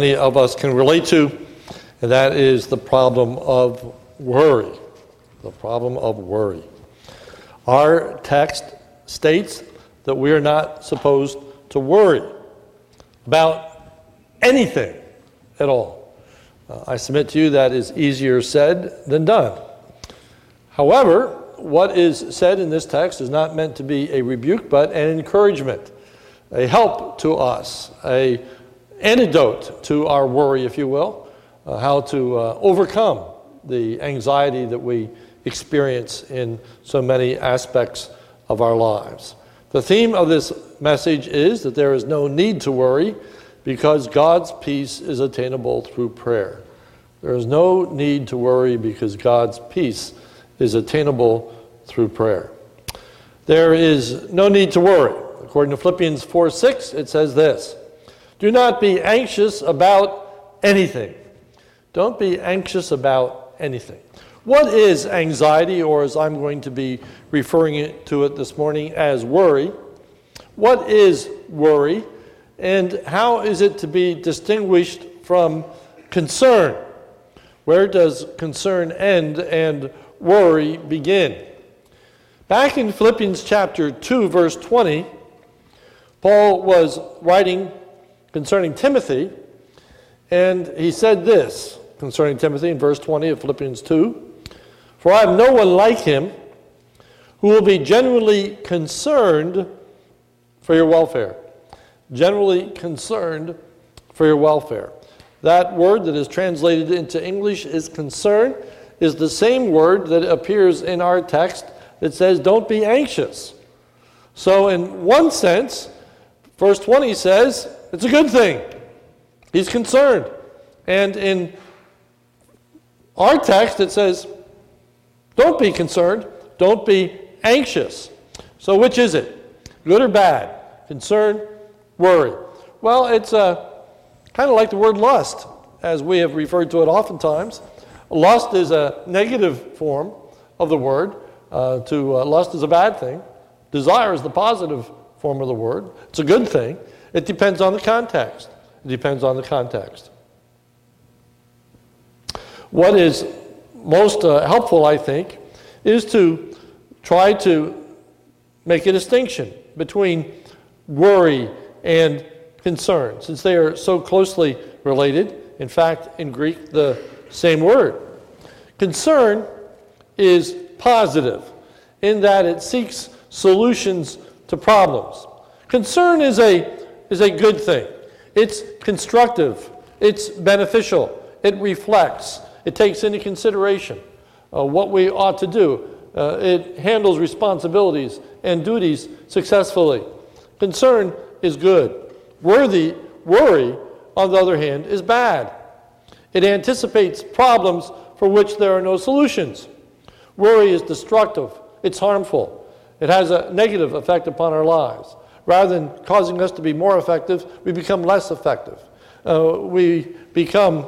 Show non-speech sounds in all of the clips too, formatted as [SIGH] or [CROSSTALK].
many of us can relate to, and that is the problem of worry. The problem of worry. Our text states that we are not supposed to worry about anything at all. Uh, I submit to you that is easier said than done. However, what is said in this text is not meant to be a rebuke, but an encouragement, a help to us, a antidote to our worry, if you will, uh, how to uh, overcome the anxiety that we experience in so many aspects of our lives. The theme of this message is that there is no need to worry because God's peace is attainable through prayer. There is no need to worry because God's peace is attainable through prayer. There is no need to worry. According to Philippians 4 6, it says this Do not be anxious about anything. Don't be anxious about anything. What is anxiety, or as I'm going to be referring to it this morning as worry? What is worry, and how is it to be distinguished from concern? Where does concern end and worry begin? Back in Philippians chapter 2, verse 20, Paul was writing concerning Timothy, and he said this concerning Timothy in verse 20 of Philippians 2 for I have no one like him who will be genuinely concerned for your welfare. Generally concerned for your welfare. That word that is translated into English is concern, is the same word that appears in our text that says, Don't be anxious. So, in one sense, verse 20 says, It's a good thing. He's concerned. And in our text, it says, don't be concerned. Don't be anxious. So, which is it? Good or bad? Concern, worry. Well, it's uh, kind of like the word lust, as we have referred to it oftentimes. Lust is a negative form of the word. Uh, to uh, lust is a bad thing. Desire is the positive form of the word. It's a good thing. It depends on the context. It depends on the context. What is most uh, helpful, I think, is to try to make a distinction between worry and concern, since they are so closely related. In fact, in Greek, the same word. Concern is positive in that it seeks solutions to problems. Concern is a, is a good thing, it's constructive, it's beneficial, it reflects, it takes into consideration uh, what we ought to do. Uh, it handles responsibilities and duties successfully. Concern is good. Worthy, worry, on the other hand, is bad. It anticipates problems for which there are no solutions. Worry is destructive, it's harmful, it has a negative effect upon our lives. Rather than causing us to be more effective, we become less effective. Uh, we become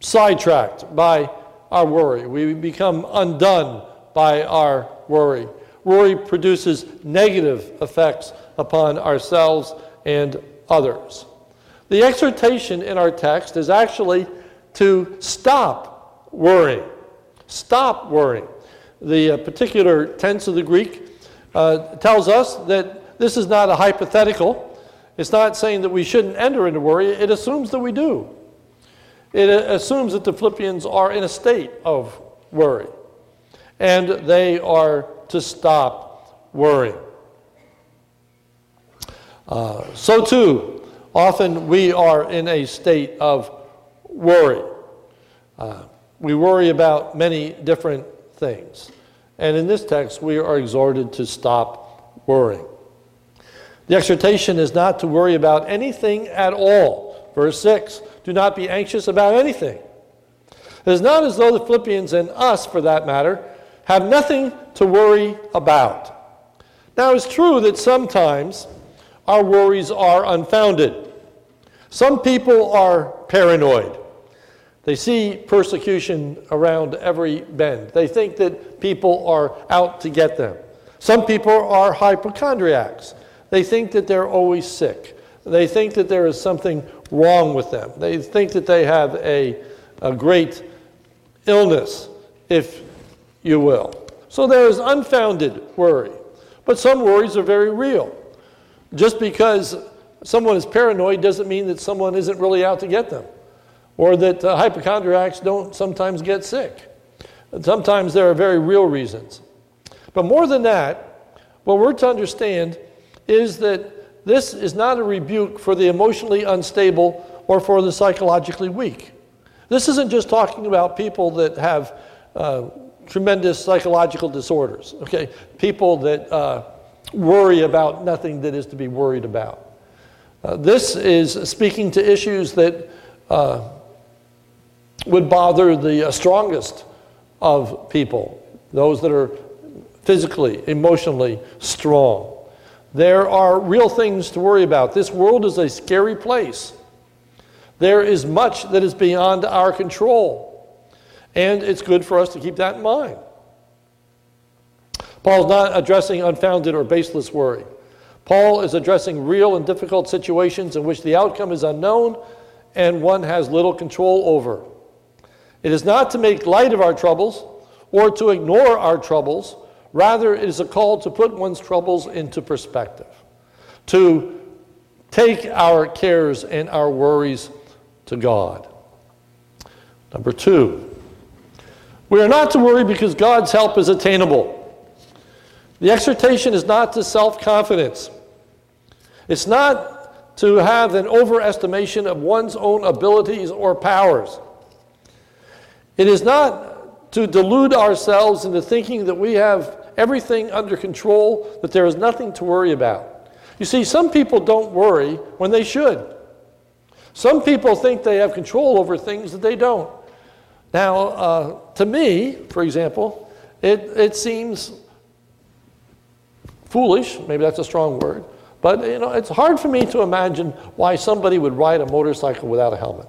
sidetracked by our worry. We become undone by our worry. Worry produces negative effects upon ourselves and others. The exhortation in our text is actually to stop worrying. Stop worrying. The uh, particular tense of the Greek uh, tells us that this is not a hypothetical. It's not saying that we shouldn't enter into worry, it assumes that we do. It assumes that the Philippians are in a state of worry and they are to stop worrying. Uh, so, too, often we are in a state of worry. Uh, we worry about many different things. And in this text, we are exhorted to stop worrying. The exhortation is not to worry about anything at all. Verse 6 do not be anxious about anything. It is not as though the Philippians and us, for that matter, have nothing to worry about. Now, it's true that sometimes our worries are unfounded. Some people are paranoid. They see persecution around every bend. They think that people are out to get them. Some people are hypochondriacs. They think that they're always sick. they think that there is something wrong with them. They think that they have a, a great illness, if you will. So there is unfounded worry. But some worries are very real. Just because someone is paranoid doesn't mean that someone isn't really out to get them, or that uh, hypochondriacs don't sometimes get sick. Sometimes there are very real reasons. But more than that, what we're to understand is that this is not a rebuke for the emotionally unstable or for the psychologically weak. This isn't just talking about people that have uh, tremendous psychological disorders, okay? People that uh, worry about nothing that is to be worried about. Uh, this is speaking to issues that uh, would bother the uh, strongest of people, those that are physically, emotionally strong. There are real things to worry about. This world is a scary place. There is much that is beyond our control. And it's good for us to keep that in mind. Paul's not addressing unfounded or baseless worry. Paul is addressing real and difficult situations in which the outcome is unknown and one has little control over. It is not to make light of our troubles or to ignore our troubles. Rather, it is a call to put one's troubles into perspective, to take our cares and our worries to God. Number two, we are not to worry because God's help is attainable. The exhortation is not to self confidence, it's not to have an overestimation of one's own abilities or powers. It is not to delude ourselves into thinking that we have everything under control, that there is nothing to worry about. You see, some people don't worry when they should. Some people think they have control over things that they don't. Now, uh, to me, for example, it, it seems foolish, maybe that's a strong word, but you know, it's hard for me to imagine why somebody would ride a motorcycle without a helmet.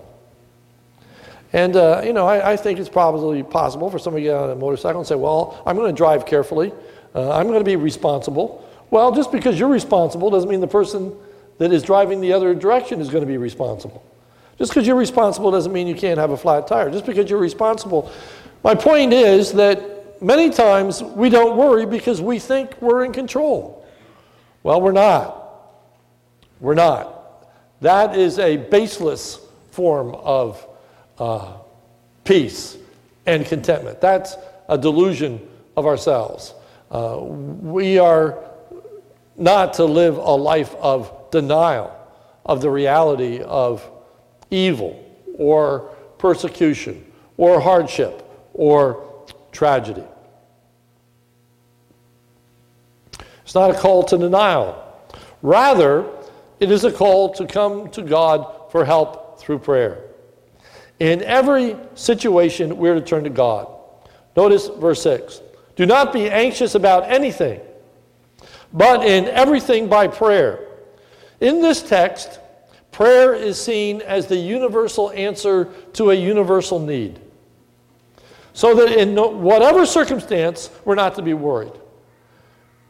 And, uh, you know, I, I, think it's probably possible for somebody to get on a motorcycle and say, well, I'm going to drive carefully. Uh, I'm going to be responsible. Well, just because you're responsible doesn't mean the person that is driving the other direction is going to be responsible. Just because you're responsible doesn't mean you can't have a flat tire. Just because you're responsible. My point is that many times we don't worry because we think we're in control. Well, we're not. We're not. That is a baseless form of uh, peace and contentment. That's a delusion of ourselves. Uh, we are not to live a life of denial of the reality of evil or persecution or hardship or tragedy. It's not a call to denial. Rather, it is a call to come to God for help through prayer. In every situation, we're to turn to God. Notice verse 6 Do not be anxious about anything, but in everything by prayer. In this text, Prayer is seen as the universal answer to a universal need. So that in whatever circumstance, we're not to be worried.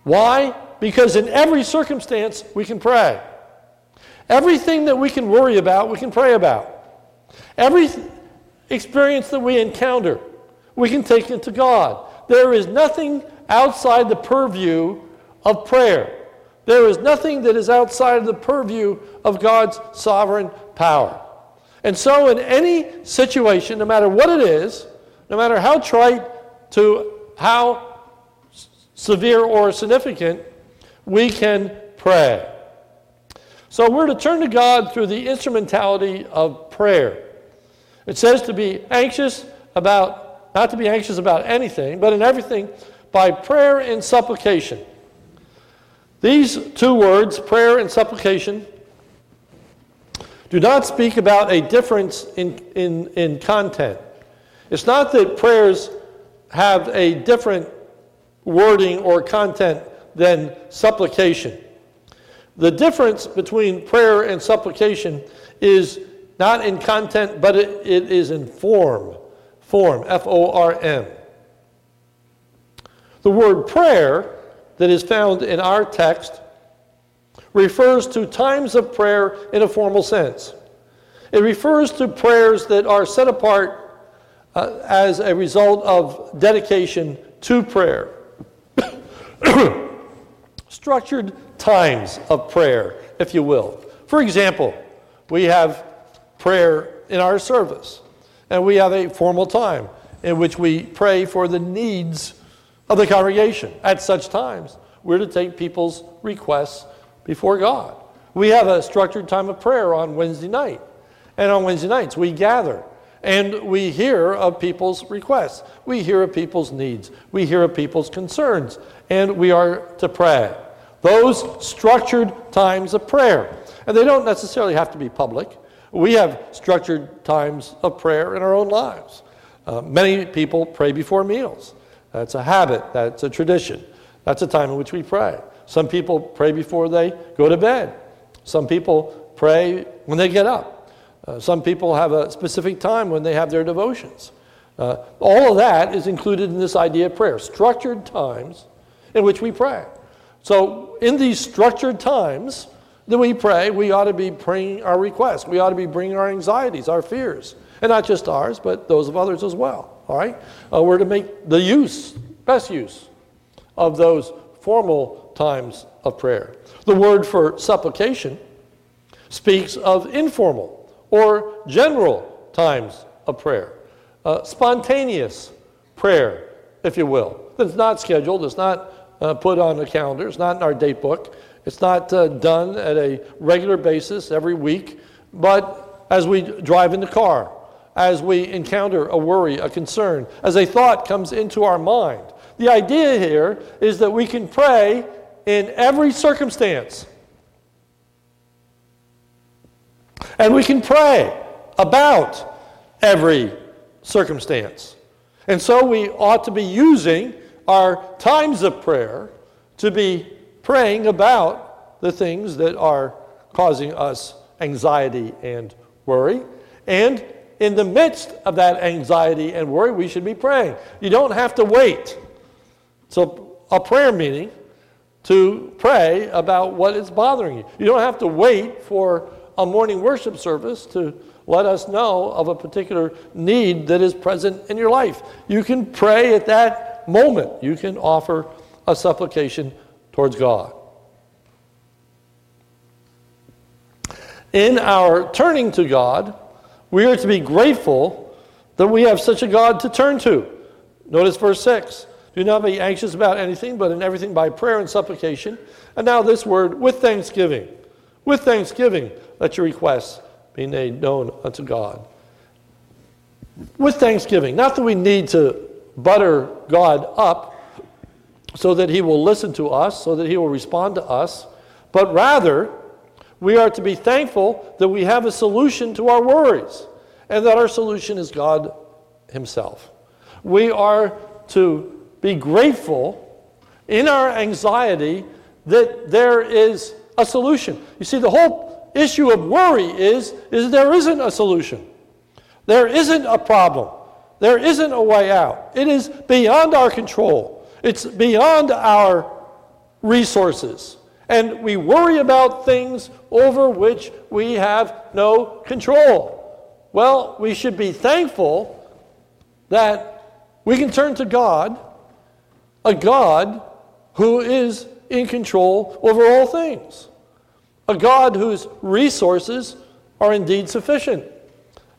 Why? Because in every circumstance, we can pray. Everything that we can worry about, we can pray about. Every experience that we encounter, we can take it to God. There is nothing outside the purview of prayer. There is nothing that is outside of the purview of God's sovereign power. And so, in any situation, no matter what it is, no matter how trite to how severe or significant, we can pray. So, we're to turn to God through the instrumentality of prayer. It says to be anxious about, not to be anxious about anything, but in everything by prayer and supplication. These two words, prayer and supplication, do not speak about a difference in, in, in content. It's not that prayers have a different wording or content than supplication. The difference between prayer and supplication is not in content, but it, it is in form. Form, F O R M. The word prayer that is found in our text refers to times of prayer in a formal sense. It refers to prayers that are set apart uh, as a result of dedication to prayer. [COUGHS] Structured times of prayer, if you will. For example, we have prayer in our service, and we have a formal time in which we pray for the needs of the congregation. At such times, we're to take people's requests before God. We have a structured time of prayer on Wednesday night. And on Wednesday nights, we gather and we hear of people's requests. We hear of people's needs. We hear of people's concerns. And we are to pray. Those structured times of prayer. And they don't necessarily have to be public. We have structured times of prayer in our own lives. Uh, many people pray before meals. That's a habit, that's a tradition. That's a time in which we pray. Some people pray before they go to bed. Some people pray when they get up. Uh, some people have a specific time when they have their devotions. Uh, all of that is included in this idea of prayer structured times in which we pray. So, in these structured times that we pray, we ought to be praying our requests. We ought to be bringing our anxieties, our fears, and not just ours, but those of others as well. All right? Uh, we're to make the use, best use, of those formal times of prayer. The word for supplication speaks of informal or general times of prayer, uh, spontaneous prayer, if you will. It's not scheduled, it's not uh, put on the calendar, it's not in our date book, it's not uh, done at a regular basis every week, but as we drive in the car, as we encounter a worry, a concern, as a thought comes into our mind. The idea here is that we can pray in every circumstance. And we can pray about every circumstance. And so we ought to be using our times of prayer to be praying about the things that are causing us anxiety and worry and in the midst of that anxiety and worry, we should be praying. You don't have to wait till a prayer meeting to pray about what is bothering you. You don't have to wait for a morning worship service to let us know of a particular need that is present in your life. You can pray at that moment. You can offer a supplication towards God. In our turning to God, we are to be grateful that we have such a God to turn to. Notice verse 6. Do not be anxious about anything, but in everything by prayer and supplication. And now this word, with thanksgiving. With thanksgiving, let your requests be made known unto God. With thanksgiving. Not that we need to butter God up so that he will listen to us, so that he will respond to us, but rather we are to be thankful that we have a solution to our worries and that our solution is God Himself. We are to be grateful in our anxiety that there is a solution. You see, the whole issue of worry is, is there isn't a solution. There isn't a problem. There isn't a way out. It is beyond our control. It's beyond our resources and we worry about things over which we have no control. Well, we should be thankful that we can turn to God, a God who is in control over all things, a God whose resources are indeed sufficient,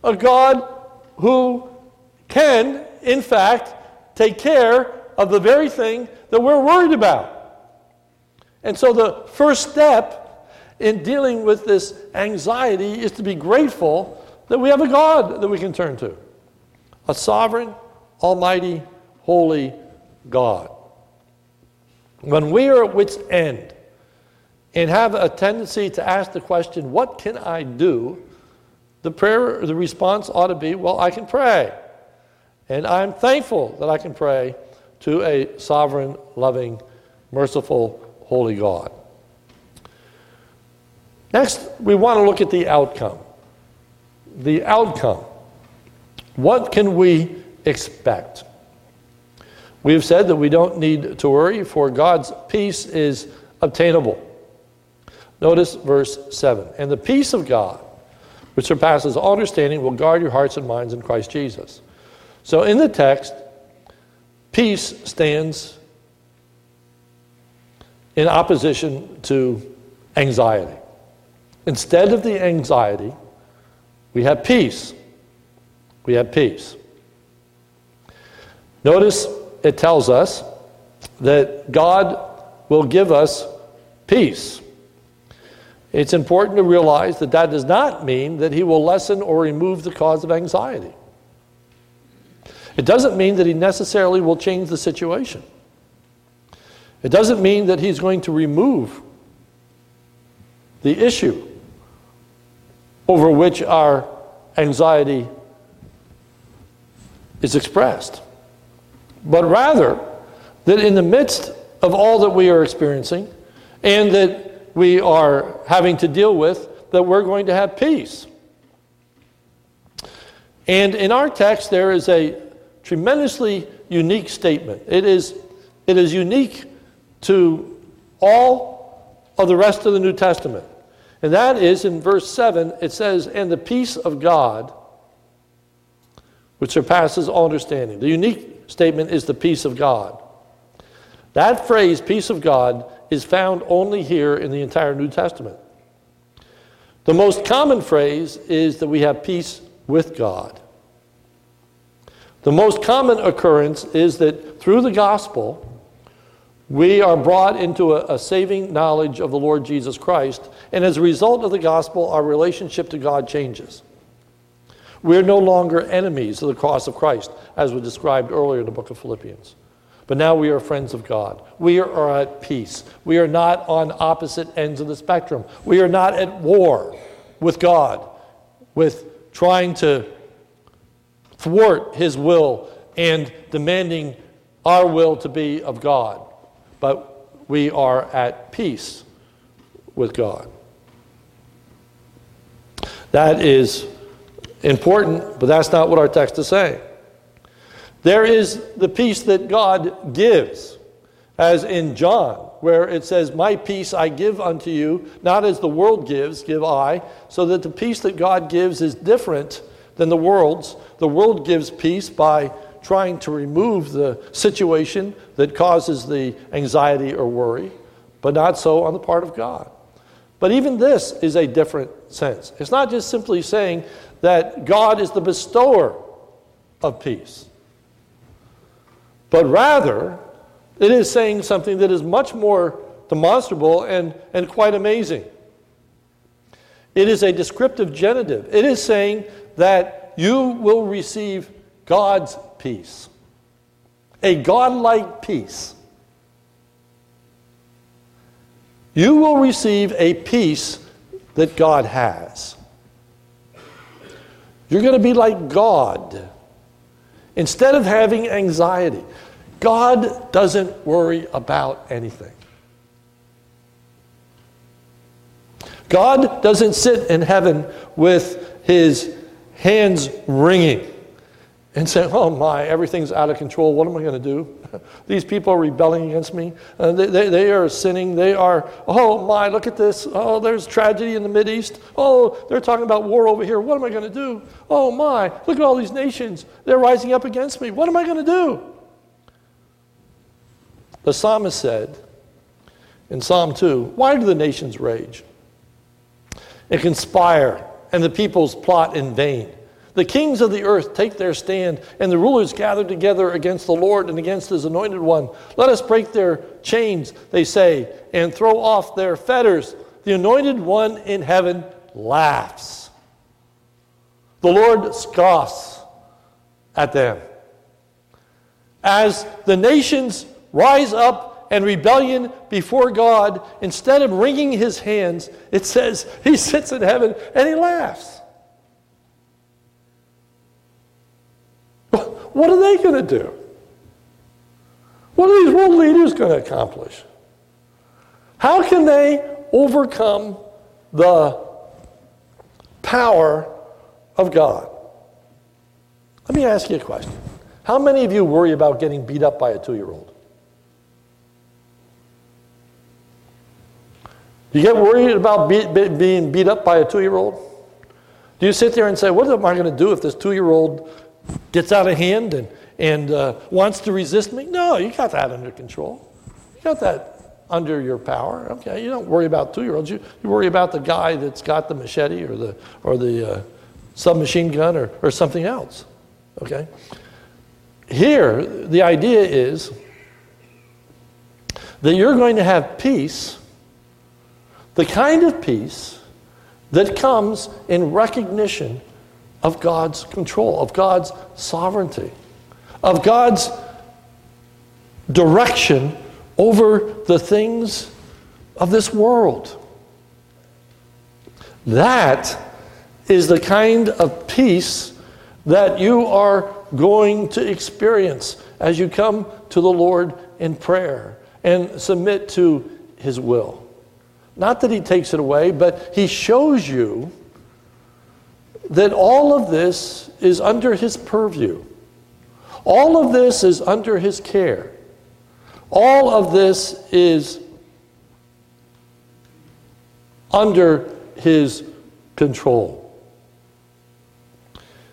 a God who can, in fact, take care of the very thing that we're worried about. And so the first step in dealing with this anxiety is to be grateful that we have a God that we can turn to a sovereign, almighty, holy God. When we are at wit's end and have a tendency to ask the question, What can I do? the prayer, the response ought to be, Well, I can pray. And I'm thankful that I can pray to a sovereign, loving, merciful, holy God. Next, we want to look at the outcome. The outcome. What can we expect? We've said that we don't need to worry, for God's peace is obtainable. Notice verse 7. And the peace of God, which surpasses all understanding, will guard your hearts and minds in Christ Jesus. So in the text, peace stands in opposition to anxiety. Instead of the anxiety, we have peace. We have peace. Notice it tells us that God will give us peace. It's important to realize that that does not mean that He will lessen or remove the cause of anxiety. It doesn't mean that He necessarily will change the situation. It doesn't mean that He's going to remove the issue over which our anxiety is expressed, but rather that in the midst of all that we are experiencing and that we are having to deal with, that we're going to have peace. And in our text, there is a tremendously unique statement. It is, it is unique to all of the rest of the New Testament. And that is in verse 7, it says, And the peace of God, which surpasses all understanding. The unique statement is the peace of God. That phrase, peace of God, is found only here in the entire New Testament. The most common phrase is that we have peace with God. The most common occurrence is that through the gospel, we are brought into a, a, saving knowledge of the Lord Jesus Christ, and as a result of the gospel, our relationship to God changes. We're no longer enemies of the cross of Christ, as was described earlier in the book of Philippians. But now we are friends of God. We are at peace. We are not on opposite ends of the spectrum. We are not at war with God, with trying to thwart His will and demanding our will to be of God but we are at peace with God. That is important, but that's not what our text is saying. There is the peace that God gives, as in John, where it says, My peace I give unto you, not as the world gives, give I, so that the peace that God gives is different than the world's. The world gives peace by trying to remove the situation that causes the anxiety or worry, but not so on the part of God. But even this is a different sense. It's not just simply saying that God is the bestower of peace, but rather it is saying something that is much more demonstrable and, and quite amazing. It is a descriptive genitive. It is saying that you will receive God's peace, a godlike peace. You will receive a peace that God has. You're going to be like God. Instead of having anxiety, God doesn't worry about anything. God doesn't sit in heaven with his hands wringing and say, oh my, everything's out of control. What am I going to do? [LAUGHS] These people are rebelling against me. Uh, they, they, they, are sinning. They are, oh my, look at this. Oh, there's tragedy in the Mideast. Oh, they're talking about war over here. What am I going to do? Oh my, look at all these nations. They're rising up against me. What am I going to do? The psalmist said in Psalm 2 Why do the nations rage and conspire, and the peoples plot in vain? The kings of the earth take their stand, and the rulers gather together against the Lord and against his anointed one. Let us break their chains, they say, and throw off their fetters. The anointed one in heaven laughs. The Lord scoffs at them. As the nations rise up and rebellion before God, instead of wringing his hands, it says [LAUGHS] he sits in heaven and he laughs. What are they going to do? What are these world leaders going to accomplish? How can they overcome the power of God? Let me ask you a question. How many of you worry about getting beat up by a two year old? You get worried about be, be, being beat up by a two year old? Do you sit there and say, What am I going to do if this two year old gets out of hand and, and uh, wants to resist me? No, you got that under control. You got that under your power. Okay, you don't worry about two year olds. You, you worry about the guy that's got the machete or the, or the uh, submachine gun or, or something else. Okay? Here, the idea is that you're going to have peace, the kind of peace that comes in recognition of God's control, of God's sovereignty, of God's direction over the things of this world. That is the kind of peace that you are going to experience as you come to the Lord in prayer and submit to His will. Not that He takes it away, but He shows you that all of this is under His purview. All of this is under His care. All of this is under His control.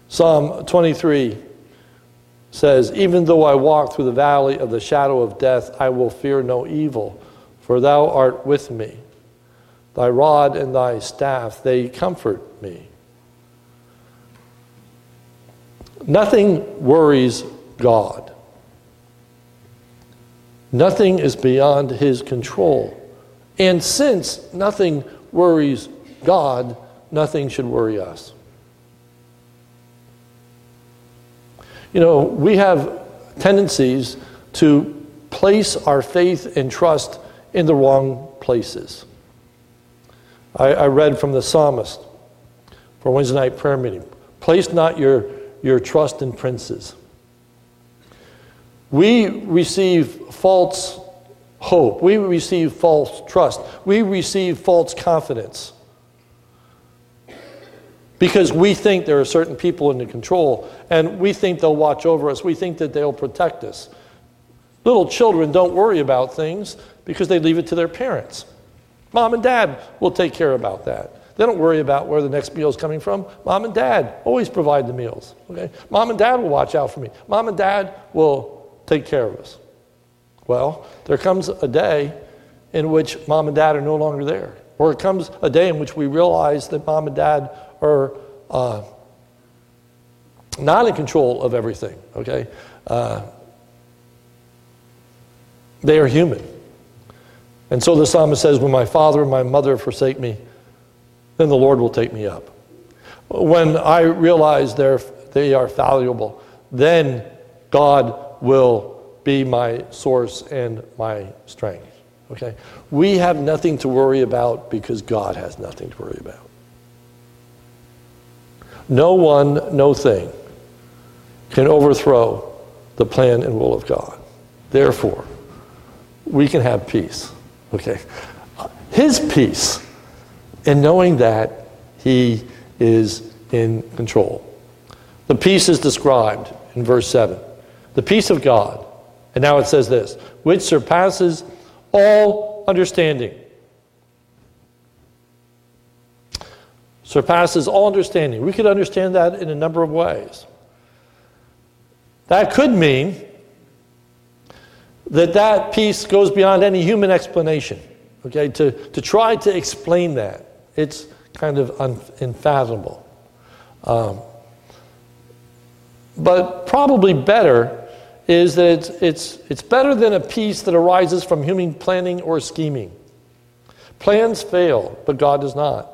Psalm 23 says, Even though I walk through the valley of the shadow of death, I will fear no evil, for thou art with me. Thy rod and thy staff, they comfort me. Nothing worries God. Nothing is beyond his control. And since nothing worries God, nothing should worry us. You know, we have tendencies to place our faith and trust in the wrong places. I, I read from the psalmist for Wednesday night prayer meeting place not your, your trust in princes. We receive false hope. We receive false trust. We receive false confidence because we think there are certain people in control and we think they'll watch over us. We think that they'll protect us. Little children don't worry about things because they leave it to their parents. Mom and dad will take care about that. They don't worry about where the next meal is coming from. Mom and dad always provide the meals. Okay? Mom and dad will watch out for me. Mom and dad will take care of us. Well, there comes a day in which mom and dad are no longer there. Or it comes a day in which we realize that mom and dad are uh, not in control of everything, okay? Uh, they are human. And so the psalmist says, When my father and my mother forsake me, then the Lord will take me up. When I realize they're, they are valuable, then God will be my source and my strength. Okay? We have nothing to worry about because God has nothing to worry about. No one, no thing can overthrow the plan and will of God. Therefore, we can have peace. Okay? His peace in knowing that He is in control. The peace is described in verse 7. The peace of God. And now it says this which surpasses all understanding. surpasses all understanding. We could understand that in a number of ways. That could mean that that peace goes beyond any human explanation. Okay, to, to try to explain that, it's kind of unfathomable. Um, but probably better is that it's, it's, it's better than a peace that arises from human planning or scheming. Plans fail, but God does not.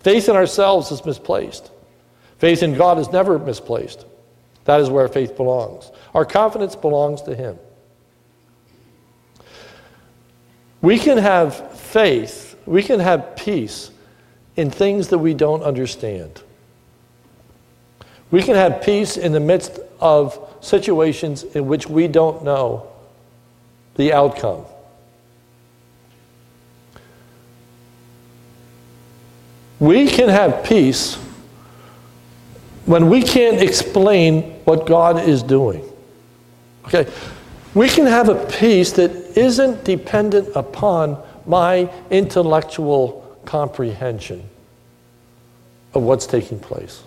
Faith in ourselves is misplaced. Faith in God is never misplaced. That is where faith belongs. Our confidence belongs to Him. We can have faith, we can have peace in things that we don't understand. We can have peace in the midst of situations in which we don't know the outcome. We can have peace when we can't explain what God is doing. Okay? We can have a peace that isn't dependent upon my intellectual comprehension of what's taking place.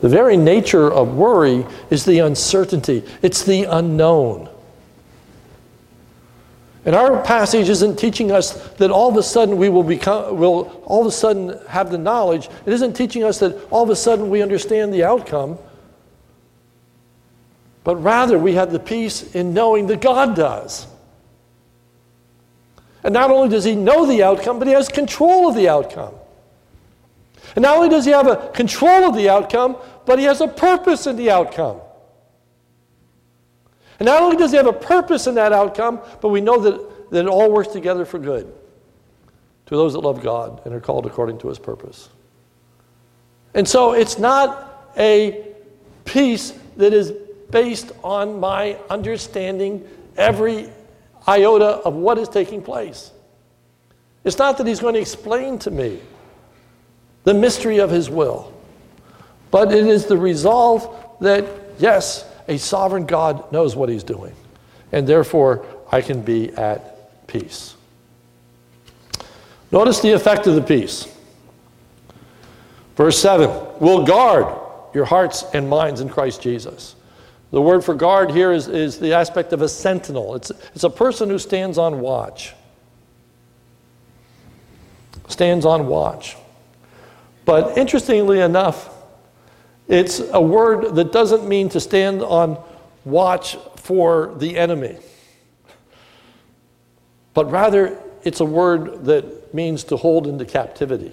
The very nature of worry is the uncertainty, it's the unknown. And our passage isn't teaching us that all of a sudden we will become, will all of a sudden have the knowledge. It isn't teaching us that all of a sudden we understand the outcome. But rather, we have the peace in knowing that God does. And not only does He know the outcome, but He has control of the outcome. And not only does He have a control of the outcome, but He has a purpose in the outcome. And not only does he have a purpose in that outcome, but we know that, that it all works together for good to those that love God and are called according to his purpose. And so it's not a peace that is based on my understanding every iota of what is taking place. It's not that he's going to explain to me the mystery of his will, but it is the resolve that, yes, a sovereign God knows what he's doing. And therefore, I can be at peace. Notice the effect of the peace. Verse 7 will guard your hearts and minds in Christ Jesus. The word for guard here is, is the aspect of a sentinel, it's, it's a person who stands on watch. Stands on watch. But interestingly enough, it's a word that doesn't mean to stand on watch for the enemy, but rather it's a word that means to hold into captivity.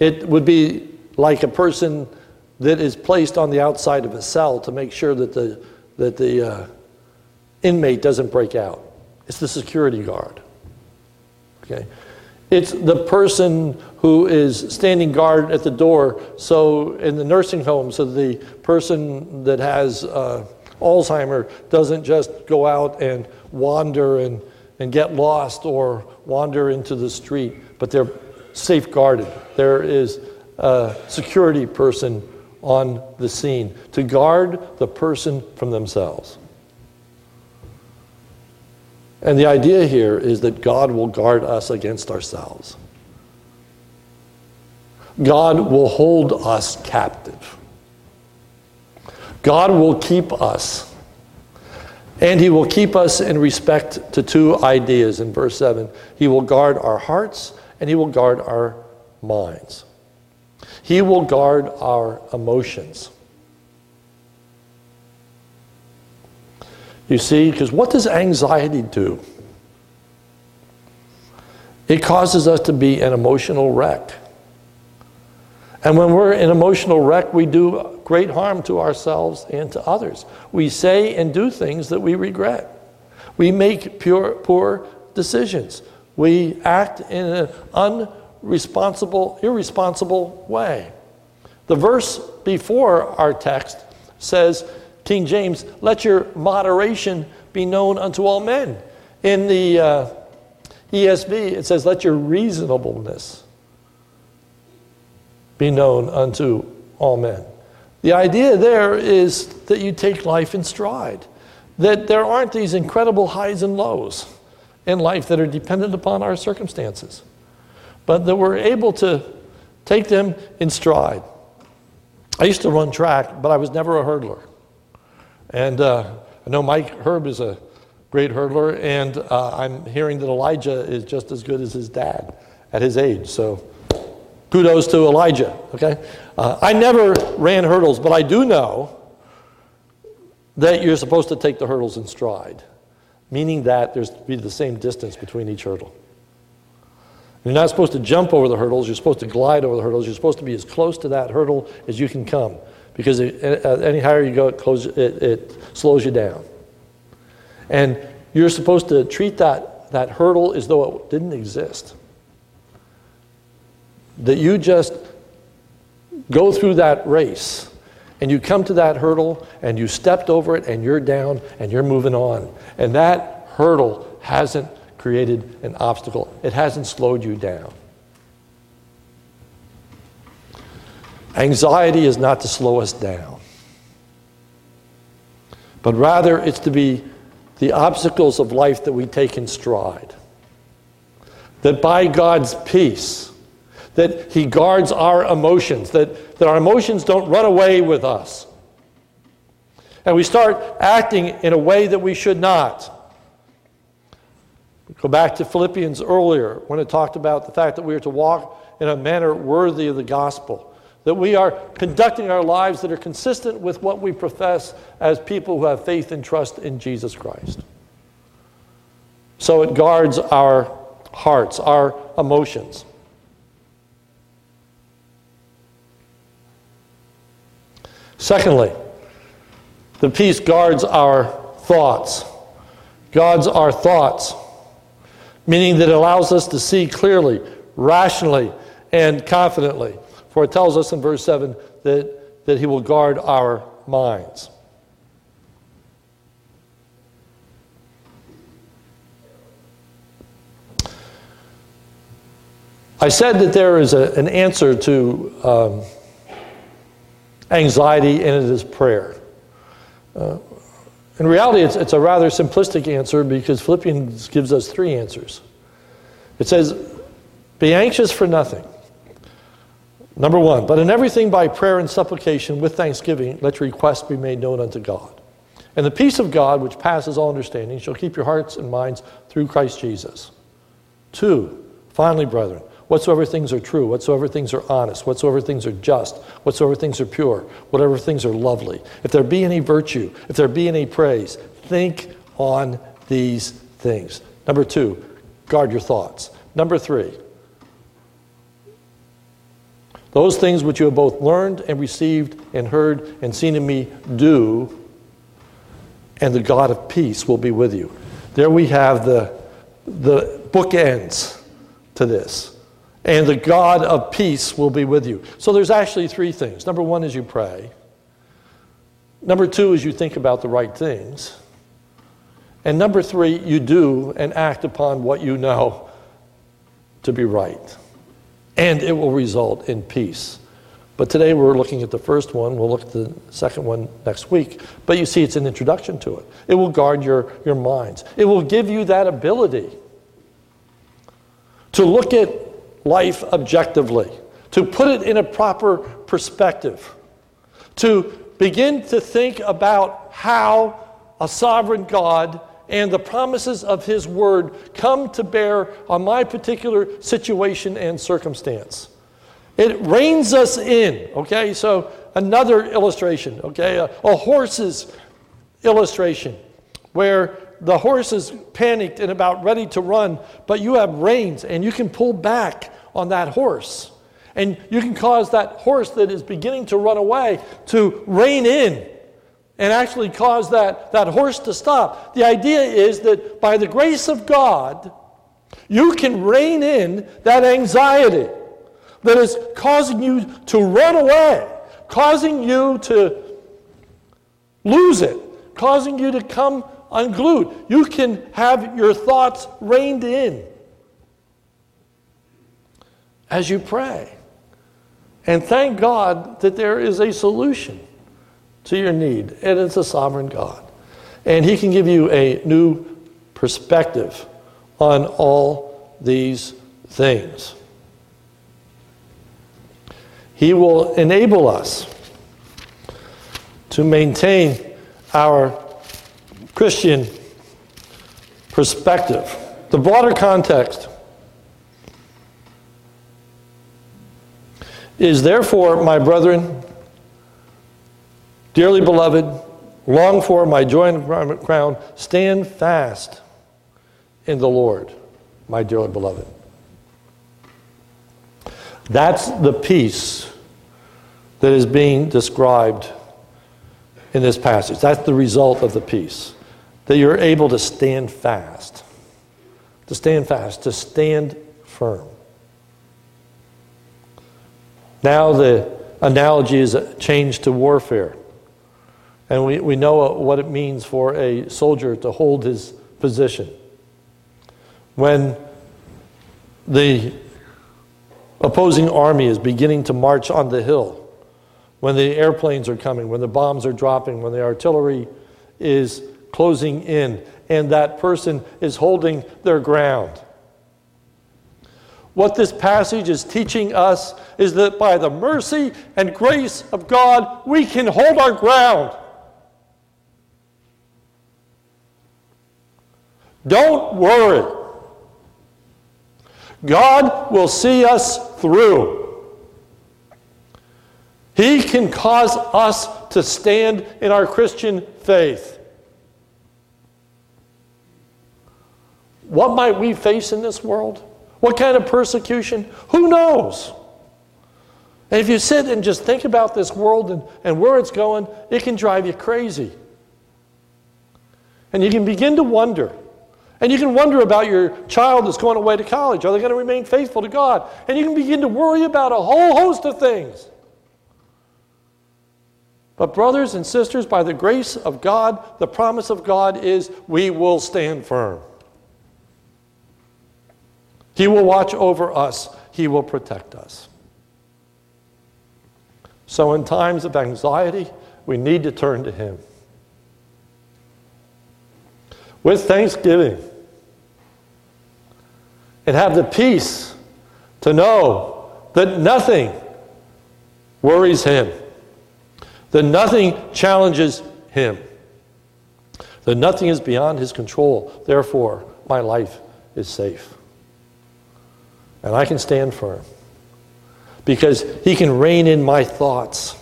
It would be like a person that is placed on the outside of a cell to make sure that the, that the uh, inmate doesn't break out. It's the security guard. Okay? It's the person who is standing guard at the door. So, in the nursing home, so the person that has uh, Alzheimer doesn't just go out and wander and, and get lost or wander into the street, but they're safeguarded. There is a security person on the scene to guard the person from themselves. And the idea here is that God will guard us against ourselves. God will hold us captive. God will keep us. And He will keep us in respect to two ideas in verse 7. He will guard our hearts and He will guard our minds. He will guard our emotions. You see, because what does anxiety do? It causes us to be an emotional wreck. And when we're an emotional wreck, we do great harm to ourselves and to others. We say and do things that we regret. We make pure, poor decisions. We act in an unresponsible, irresponsible way. The verse before our text says, King James, let your moderation be known unto all men. In the uh, ESV, it says, let your reasonableness be known unto all men. The idea there is that you take life in stride, that there aren't these incredible highs and lows in life that are dependent upon our circumstances, but that we're able to take them in stride. I used to run track, but I was never a hurdler. And uh, I know Mike Herb is a great hurdler, and uh, I'm hearing that Elijah is just as good as his dad at his age. So Kudos to Elijah, okay? Uh, I never ran hurdles, but I do know that you're supposed to take the hurdles in stride, meaning that there's to be the same distance between each hurdle. You're not supposed to jump over the hurdles, you're supposed to glide over the hurdles. You're supposed to be as close to that hurdle as you can come because it, any higher you go, it, it, it slows you down. And you're supposed to treat that, that hurdle as though it didn't exist that you just go through that race and you come to that hurdle and you stepped over it and you're down and you're moving on. And that hurdle hasn't created an obstacle, it hasn't slowed you down. Anxiety is not to slow us down. but rather it's to be the obstacles of life that we take in stride. That by God's peace, that He guards our emotions, that, that our emotions don't run away with us. And we start acting in a way that we should not. Go back to Philippians earlier when it talked about the fact that we are to walk in a manner worthy of the gospel, that we are conducting our lives that are consistent with what we profess as people who have faith and trust in Jesus Christ. So it guards our hearts, our emotions. Secondly, the peace guards our thoughts. Guards our thoughts, meaning that it allows us to see clearly, rationally, and confidently. For it tells us in verse 7 that, that he will guard our minds. I said that there is a, an answer to um, anxiety, and it is prayer. Uh, in reality, it's, it's a rather simplistic answer because Philippians gives us three answers. It says, Be anxious for nothing. Number one, but in everything by prayer and supplication with thanksgiving, let your requests be made known unto God. And the peace of God, which passes all understanding, shall keep your hearts and minds through Christ Jesus. Two, finally, brethren, whatsoever things are true, whatsoever things are honest, whatsoever things are just, whatsoever things are pure, whatever things are lovely, if there be any virtue, if there be any praise, think on these things. Number two, guard your thoughts. Number three, those things which you have both learned and received and heard and seen in me, do, and the God of peace will be with you. There we have the, the bookends to this and the God of peace will be with you. So there's actually three things. Number one is you pray. Number two is you think about the right things. And number three, you do and act upon what you know to be right. And it will result in peace. But today we're looking at the first one. We'll look at the second one next week. But you see, it's an introduction to it. It will guard your, your minds, it will give you that ability to look at life objectively, to put it in a proper perspective, to begin to think about how a sovereign God and the promises of His Word come to bear on my particular situation and circumstance. It reins us in, okay? So, another illustration, okay? A, a horse's illustration where the horse is panicked and about ready to run, but you have reins and you can pull back on that horse. And you can cause that horse that is beginning to run away to rein in and actually cause that, that horse to stop. The idea is that by the grace of God, you can rein in that anxiety that is causing you to run away, causing you to lose it, causing you to come unglued. You can have your thoughts reined in as you pray. And thank God that there is a solution to your need, and it's a sovereign God. And He can give you a new perspective on all these things. He will enable us to maintain our Christian perspective. The broader context is therefore, my brethren, dearly beloved, long for my joy and crown, stand fast in the Lord, my dearly beloved. That's the peace that is being described in this passage. That's the result of the peace. That you're able to stand fast. To stand fast, to stand firm. Now the analogy is changed to warfare. And we, we know what it means for a soldier to hold his position. When the opposing army is beginning to march on the hill, when the airplanes are coming, when the bombs are dropping, when the artillery is closing in and that person is holding their ground. What this passage is teaching us is that by the mercy and grace of God, we can hold our ground. Don't worry. God will see us through. He can cause us to stand in our Christian faith. What might we face in this world? What kind of persecution? Who knows? And if you sit and just think about this world and, and where it's going, it can drive you crazy. And you can begin to wonder. And you can wonder about your child that's going away to college. Are they going to remain faithful to God? And you can begin to worry about a whole host of things. But, brothers and sisters, by the grace of God, the promise of God is we will stand firm. He will watch over us, He will protect us. So, in times of anxiety, we need to turn to Him. With thanksgiving, and have the peace to know that nothing worries Him, that nothing challenges Him, that nothing is beyond His control. Therefore, my life is safe. And I can stand firm because He can rein in my thoughts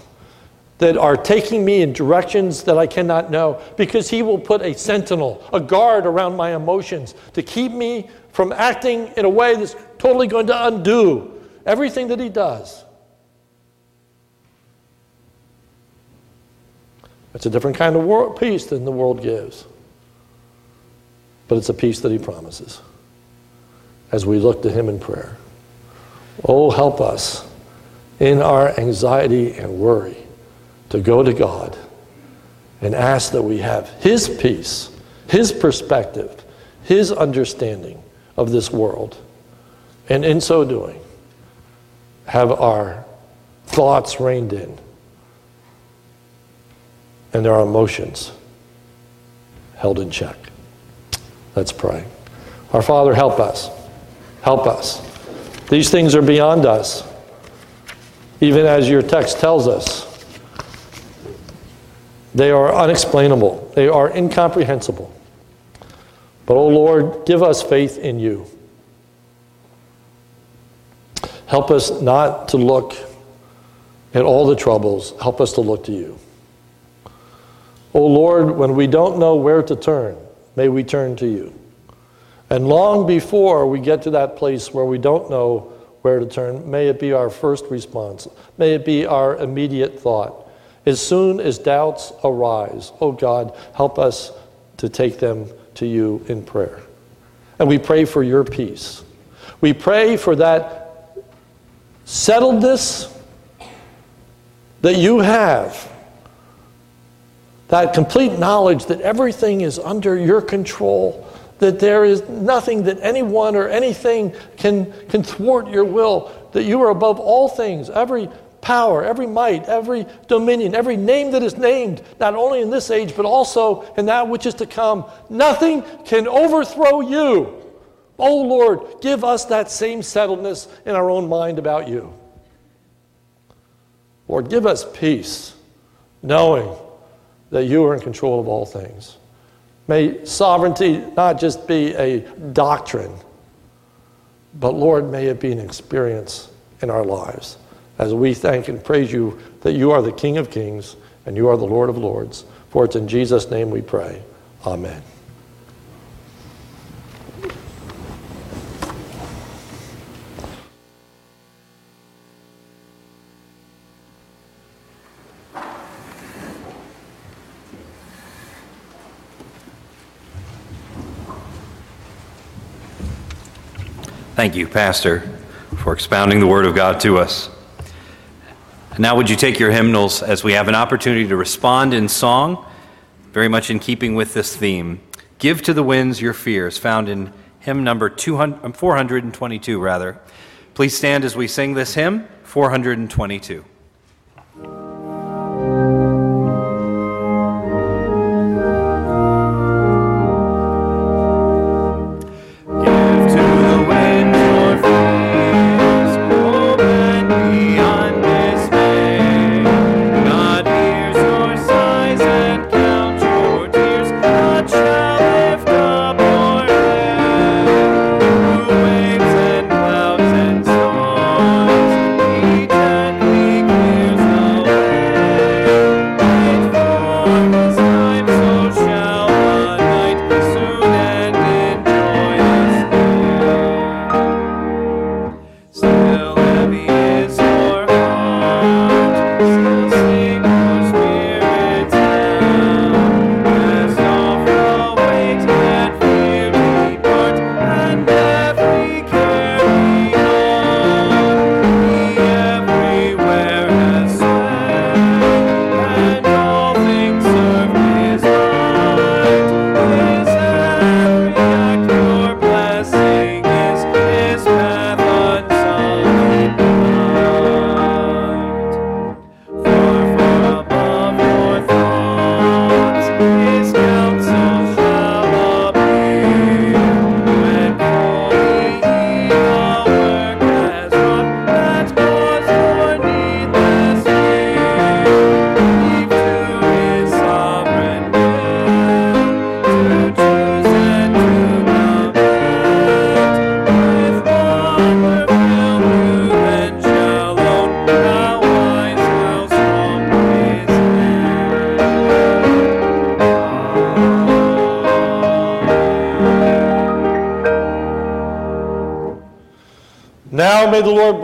that are taking me in directions that I cannot know. Because He will put a sentinel, a guard around my emotions to keep me from acting in a way that's totally going to undo everything that He does. It's a different kind of world, peace than the world gives, but it's a peace that He promises as we look to Him in prayer. Oh, help us in our anxiety and worry to go to God and ask that we have His peace, His perspective, His understanding of this world. And in so doing, have our thoughts reined in and our emotions held in check. Let's pray. Our Father, help us. Help us. These things are beyond us, even as your text tells us. They are unexplainable, they are incomprehensible. But, oh Lord, give us faith in you. Help us not to look at all the troubles, help us to look to you. Oh Lord, when we don't know where to turn, may we turn to you. And long before we get to that place where we don't know where to turn, may it be our first response. May it be our immediate thought. As soon as doubts arise, oh God, help us to take them to you in prayer. And we pray for your peace. We pray for that settledness that you have that complete knowledge that everything is under your control, that there is nothing that anyone or anything can, can thwart your will, that you are above all things, every power, every might, every dominion, every name that is named, not only in this age, but also in that which is to come. Nothing can overthrow you. Oh Lord, give us that same settledness in our own mind about you. Lord, give us peace, knowing that you are in control of all things. May sovereignty not just be a doctrine, but Lord, may it be an experience in our lives as we thank and praise you that you are the King of kings and you are the Lord of lords. For it's in Jesus' name we pray. Amen. Thank you, Pastor, for expounding the Word of God to us. Now, would you take your hymnals as we have an opportunity to respond in song, very much in keeping with this theme? Give to the winds your fears, found in hymn number 200, 422, rather. Please stand as we sing this hymn, 422.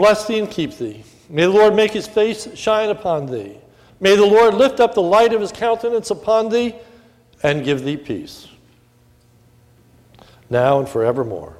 Bless thee and keep thee. May the Lord make his face shine upon thee. May the Lord lift up the light of his countenance upon thee and give thee peace. Now and forevermore.